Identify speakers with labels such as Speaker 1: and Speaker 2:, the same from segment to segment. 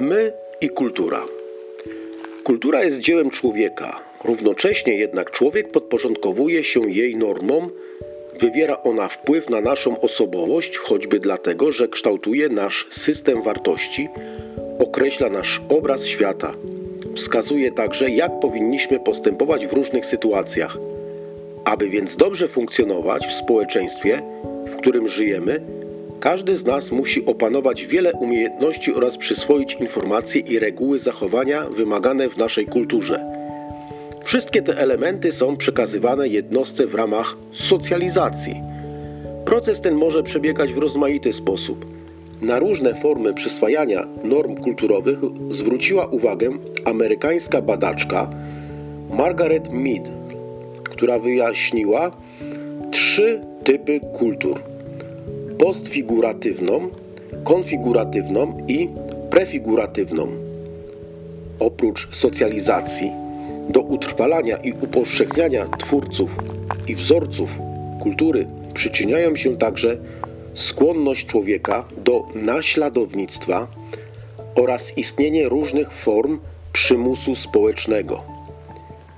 Speaker 1: My i kultura. Kultura jest dziełem człowieka. Równocześnie jednak człowiek podporządkowuje się jej normom, wywiera ona wpływ na naszą osobowość, choćby dlatego, że kształtuje nasz system wartości, określa nasz obraz świata. Wskazuje także, jak powinniśmy postępować w różnych sytuacjach. Aby więc dobrze funkcjonować w społeczeństwie, w którym żyjemy, każdy z nas musi opanować wiele umiejętności oraz przyswoić informacje i reguły zachowania wymagane w naszej kulturze. Wszystkie te elementy są przekazywane jednostce w ramach socjalizacji. Proces ten może przebiegać w rozmaity sposób. Na różne formy przyswajania norm kulturowych zwróciła uwagę amerykańska badaczka Margaret Mead, która wyjaśniła trzy typy kultur: postfiguratywną, konfiguratywną i prefiguratywną. Oprócz socjalizacji, do utrwalania i upowszechniania twórców i wzorców kultury przyczyniają się także skłonność człowieka do naśladownictwa oraz istnienie różnych form przymusu społecznego.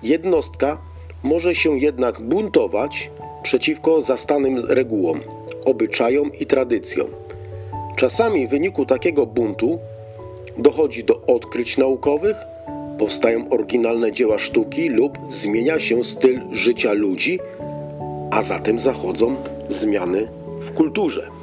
Speaker 1: Jednostka może się jednak buntować przeciwko zastanym regułom, obyczajom i tradycjom. Czasami w wyniku takiego buntu dochodzi do odkryć naukowych, powstają oryginalne dzieła sztuki lub zmienia się styl życia ludzi, a zatem zachodzą zmiany w kulturze.